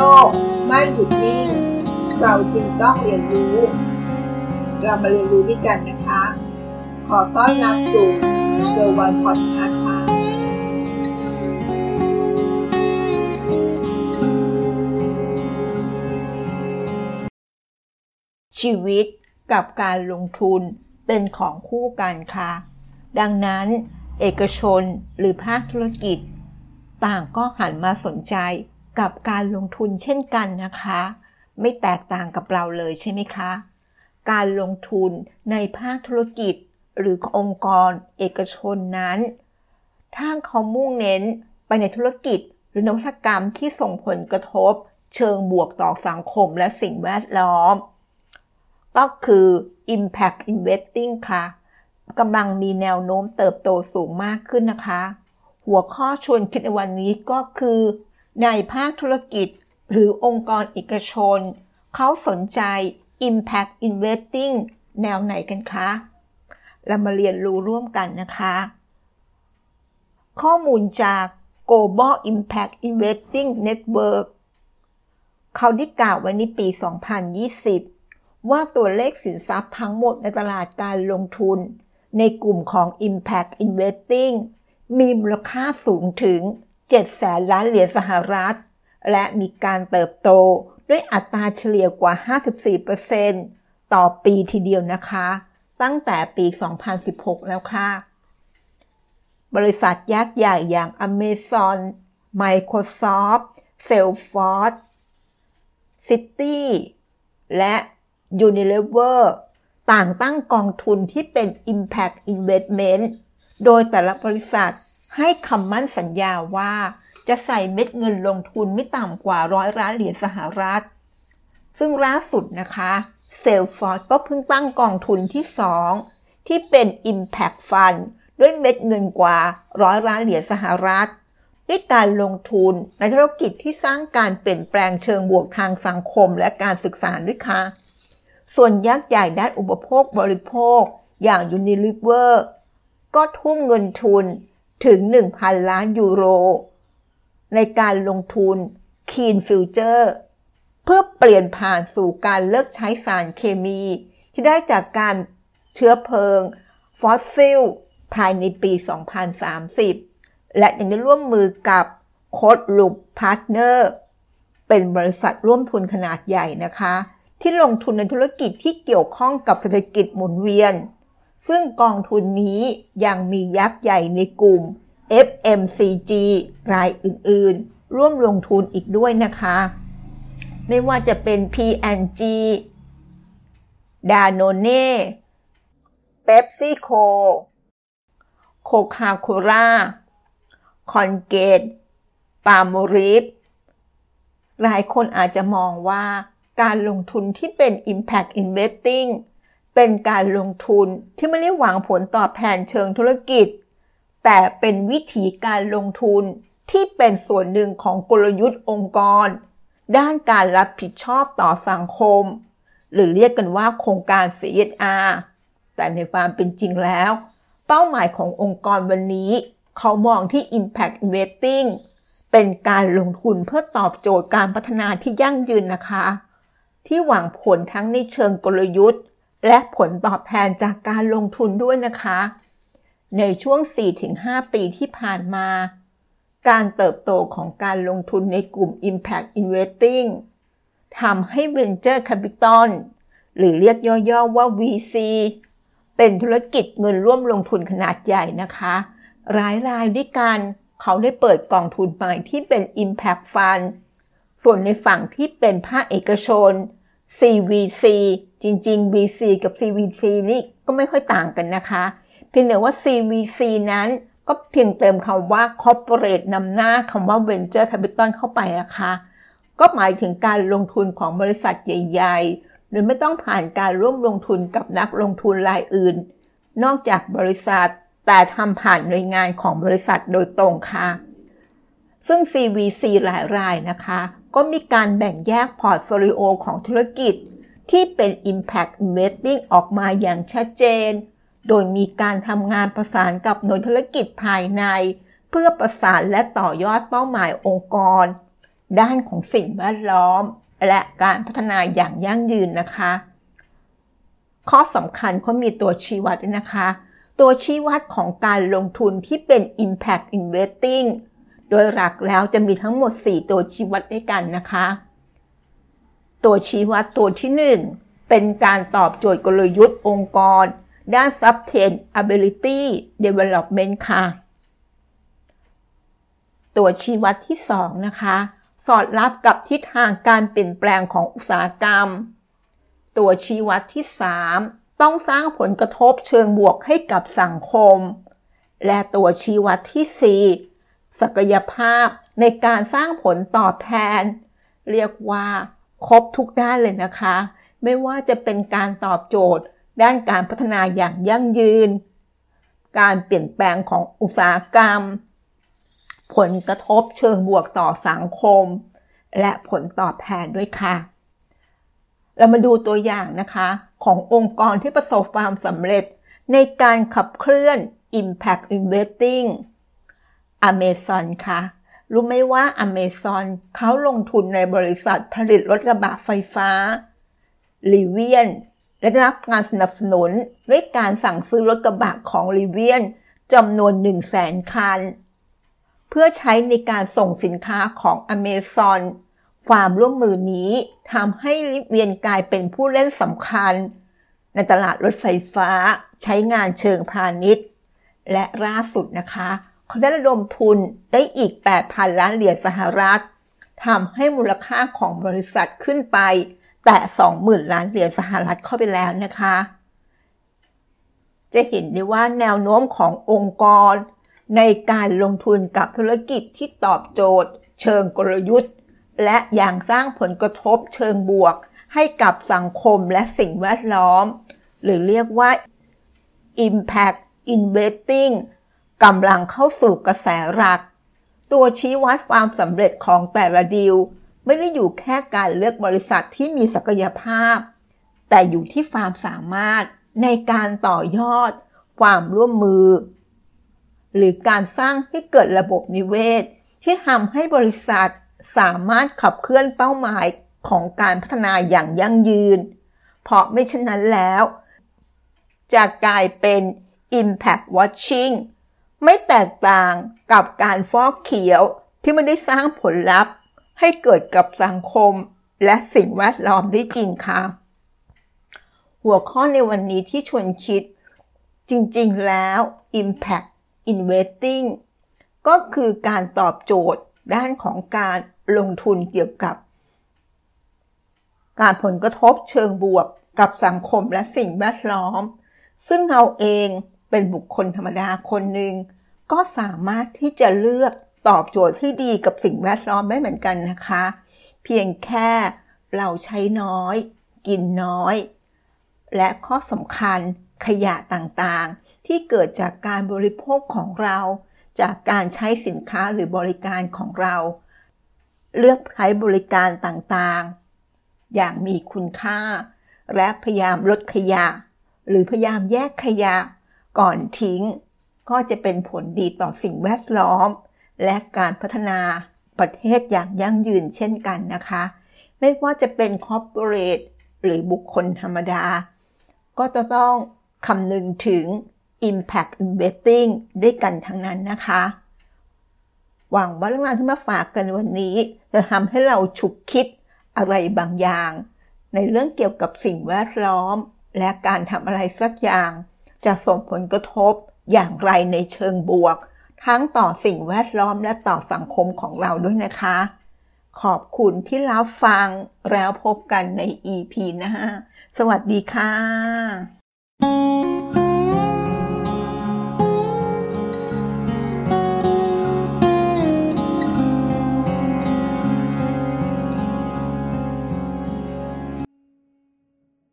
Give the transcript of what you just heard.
ลกไม่หยุดนิ่ง เราจึงต้องเรียนรู้ เรามาเรียนรู้ด้วยกันนะคะ ขอต้อนรับสู่เซอร์วันพอดคาส์ค่ะชีวิตกับการลงทุนเป็นของคู่กันค่ะ ดังนั้น เอกชนหรือภาคธุรกิจ ต่างก็หันมาสนใจ กับการลงทุนเช่นกันนะคะ ไม่แตกต่างกับเราเลยใช่ไหมคะ การลงทุนในภาคธุรกิจ หรือองค์กรเอกชนนั้นถ้าเขามุ่งเน้นไปในธุรกิจ หรือนวัตกรรมที่ส่งผลกระทบ เชิงบวกต่อสังคมและสิ่งแวดล้อม ก็คือ impact investing ค่ะกำลังมีแนวโน้มเติบโตสูงมากขึ้นนะคะ หัวข้อชวนคิดในวันนี้ก็คือ ในภาคธุรกิจ หรือองค์กรเอกชน เขาสนใจ impact investing แนวไหนกันคะ เรามาเรียนรู้ร่วมกันนะคะ ข้อมูลจาก Global Impact Investing Network เขาได้กล่าวไว้ในปี 2020 ว่าตัวเลขสินทรัพย์ทั้งหมดในตลาดการลงทุน ในกลุ่มของ Impact Investing มีมูลค่าสูงถึง 7แสนล้านเหรียญสหรัฐ และมีการเติบโตด้วยอัตราเฉลี่ยกว่า 54%ต่อปีทีเดียวนะคะ ตั้งแต่ปี 2016 แล้วค่ะ บริษัทยักษ์ใหญ่อย่าง Amazon Microsoft Salesforce City และ Unilever ต่างตั้งกองทุนที่เป็น Impact Investment โดยแต่ละบริษัท ให้คำมั่นสัญญาว่าจะใส่เม็ดเงินลงทุนไม่ต่ำกว่าร้อยล้านเหรียญสหรัฐ ซึ่งล่าสุดนะคะ Salesforce ก็เพิ่งตั้งกองทุนที่ 2 ที่เป็น Impact Fund ด้วยเม็ดเงินกว่าร้อยล้านเหรียญสหรัฐ ด้วยการลงทุนในธุรกิจที่สร้างการเปลี่ยนแปลงเชิงบวกทางสังคมและการศึกษาด้วยค่ะ ส่วนยักษ์ใหญ่ด้านอุปโภคบริโภคอย่าง Unilever ก็ทุ่มเงินทุน ถึง 1,000 ล้านยูโร ในการลงทุน Clean Future เพื่อเปลี่ยนผ่านสู่การเลิกใช้สารเคมี ที่ได้จากการเชื้อเพลิง ฟอสซิล ภายในปี 2030 และยังได้ร่วมมือกับ Closed Loop Partners เป็นบริษัทร่วมทุนขนาดใหญ่นะคะ ที่ลงทุนในธุรกิจที่เกี่ยวข้องกับเศรษฐกิจหมุนเวียน ซึ่งกองทุนนี้ยังมียักษ์ใหญ่ในกลุ่ม FMCG รายอื่นๆ ร่วมลงทุนอีกด้วยนะคะ ไม่ว่าจะเป็น P&G Danone PepsiCo Coca-Cola Colgate Palmolive หลายคนอาจจะมองว่าการลงทุนที่เป็น Impact Investing เป็นการลงทุนที่ไม่ได้หวังผลตอบแทนเชิงธุรกิจ แต่เป็นวิธีการลงทุนที่เป็นส่วนหนึ่งของกลยุทธ์องค์กร ด้านการรับผิดชอบต่อสังคม หรือเรียกกันว่าโครงการ CSR แต่ในความเป็นจริงแล้ว เป้าหมายขององค์กรวันนี้ เขามองที่ Impact Investing เป็นการลงทุนเพื่อตอบโจทย์การพัฒนาที่ยั่งยืนนะคะ ที่หวังผลทั้งในเชิงกลยุทธ์ และผลตอบแทนจากการลงทุนด้วยนะคะ ในช่วง 4-5 ปีที่ผ่านมา การเติบโตของการลงทุนในกลุ่ม Impact Investing ทำให้ Venture Capital หรือเรียกย่อๆว่า VC เป็นธุรกิจเงินร่วมลงทุนขนาดใหญ่นะคะรายรายด้วยกันเขาได้เปิดกองทุนใหม่ที่เป็น Impact Fund ส่วนในฝั่งที่เป็นภาคเอกชน CVC จริงๆ VC กับ CVC นี่ก็ไม่ค่อยต่างกันนะคะ เพียงแต่ว่า CVC นั้นก็เพียงเติมคำว่า corporate นำหน้าคำว่า venture capital เข้าไปนะคะ ก็หมายถึงการลงทุนของบริษัทใหญ่ ๆ โดยไม่ต้องผ่านการร่วมลงทุนกับนักลงทุนรายอื่น นอกจากบริษัทแต่ทำผ่านหน่วยงานของบริษัทโดยตรงค่ะ ซึ่ง CVC หลายรายนะคะ ก็มีการแบ่งแยก portfolio ของธุรกิจ ที่เป็น Impact Investing ออกมาอย่างชัดเจน โดยมีการทำงานประสานกับหน่วยธุรกิจภายใน เพื่อประสานและต่อยอดเป้าหมายองค์กร ด้านของสิ่งแวดล้อม และการพัฒนาอย่างยั่งยืนนะคะ ข้อสำคัญเขามีตัวชี้วัดด้วยนะคะ ตัวชี้วัดของการลงทุนที่เป็น impact investing โดยหลักแล้วจะมีทั้งหมด 4 ตัวชี้วัดด้วยกันนะคะ ตัวชี้วัดตัวที่ 1 เป็นการตอบโจทย์กลยุทธ์องค์กร ด้าน sustainability development ค่ะ ตัวชี้วัดที่ 2 นะคะ สอดรับกับทิศทางการเปลี่ยนแปลงของอุตสาหกรรม ตัวชี้วัดที่ 3 ต้องสร้างผลกระทบเชิงบวกให้กับสังคม และตัวชี้วัดที่ 4 ศักยภาพในการสร้างผลตอบแทน เรียกว่า ครบทุกด้านเลยนะคะ ไม่ว่าจะเป็นการตอบโจทย์ ด้านการพัฒนาอย่างยั่งยืน การเปลี่ยนแปลงของอุตสาหกรรม ผลกระทบเชิงบวกต่อสังคม และผลตอบแทนด้วยค่ะ เรามาดูตัวอย่างนะคะขององค์กรที่ประสบความสำเร็จในการขับเคลื่อน Impact Investing อเมซอนค่ะ รู้ไหมว่าอเมซอนเขาลงทุนในบริษัทผลิตรถกระบะไฟฟ้าลีเวียนและได้รับการสนับสนุนด้วยการสั่งซื้อรถกระบะของลีเวียนจำนวน 1 0 0 0 0แสนคัน เพื่อใช้ในการส่งสินค้าของอเมซอนความร่วมมือนี้ทำให้ลิเวียนกลายเป็นผู้เล่นสำคัญ ในตลาดรถไฟฟ้าใช้งานเชิงพาณิชย์ และล่าสุดนะคะ เขาได้ระดมทุนได้อีก 8,000 ล้านเหรียญสหรัฐทำให้มูลค่าของบริษัทขึ้นไป แต่ 20,000 ล้านเหรียญสหรัฐเข้าไปแล้วนะคะ จะเห็นได้ว่าแนวโน้มขององค์กร ในการลงทุนกับธุรกิจที่ตอบโจทย์ เชิงกลยุทธ์ และอย่างสร้างผลกระทบเชิงบวก ให้กับสังคมและสิ่งแวดล้อม หรือเรียกว่า impact investing กำลังเข้าสู่กระแสหลัก ตัวชี้วัดความสำเร็จของแต่ละดีล ไม่ได้อยู่แค่การเลือกบริษัทที่มีศักยภาพ แต่อยู่ที่ความสามารถในการต่อยอด ความร่วมมือ หรือการสร้างให้เกิดระบบนิเวศ ที่ทำให้บริษัทสามารถขับเคลื่อนเป้าหมายของการพัฒนาอย่างยั่งยืน เพราะไม่เช่นนั้นแล้ว จะกลายเป็น impact watching ไม่แตกต่างกับการฟอกเขียวที่ไม่ได้สร้างผลลัพธ์ ให้เกิดกับสังคม และสิ่งแวดล้อมได้จริงค่ะ หัวข้อในวันนี้ที่ชวนคิด จริงๆแล้ว Impact Investing ก็คือการตอบโจทย์ด้านของการลงทุนเกี่ยวกับ การผลกระทบเชิงบวกกับสังคมและสิ่งแวดล้อม ซึ่งเราเอง เป็นบุคคลธรรมดาคนหนึ่งก็สามารถที่จะเลือกตอบโจทย์ที่ดีกับสิ่งแวดล้อมได้เหมือนกันนะคะ เพียงแค่เราใช้น้อย กินน้อย และข้อสำคัญขยะต่างๆ ที่เกิดจากการบริโภคของเรา จากการใช้สินค้าหรือบริการของเรา เลือกใช้บริการต่างๆ อย่างมีคุณค่า และพยายามลดขยะ หรือพยายามแยกขยะ ก่อนทิ้ง ก็จะเป็นผลดีต่อสิ่งแวดล้อม และการพัฒนาประเทศอย่างยั่งยืนเช่นกันนะคะ ไม่ว่าจะเป็นคอร์ปอเรทหรือบุคคลธรรมดา ก็จะต้องคำนึงถึง Impact Investing ด้วยกันทั้งนั้นนะคะ หวังว่าเรื่องราวที่มาฝากกันวันนี้ จะทำให้เราฉุกคิดอะไรบางอย่าง ในเรื่องเกี่ยวกับสิ่งแวดล้อม และการทำอะไรสักอย่าง จะส่งผลกระทบอย่างไรในเชิงบวก ทั้งต่อสิ่งแวดล้อมและต่อสังคมของเราด้วยนะคะ ขอบคุณที่รับฟังแล้วพบกันใน EP หน้า สวัสดีค่ะ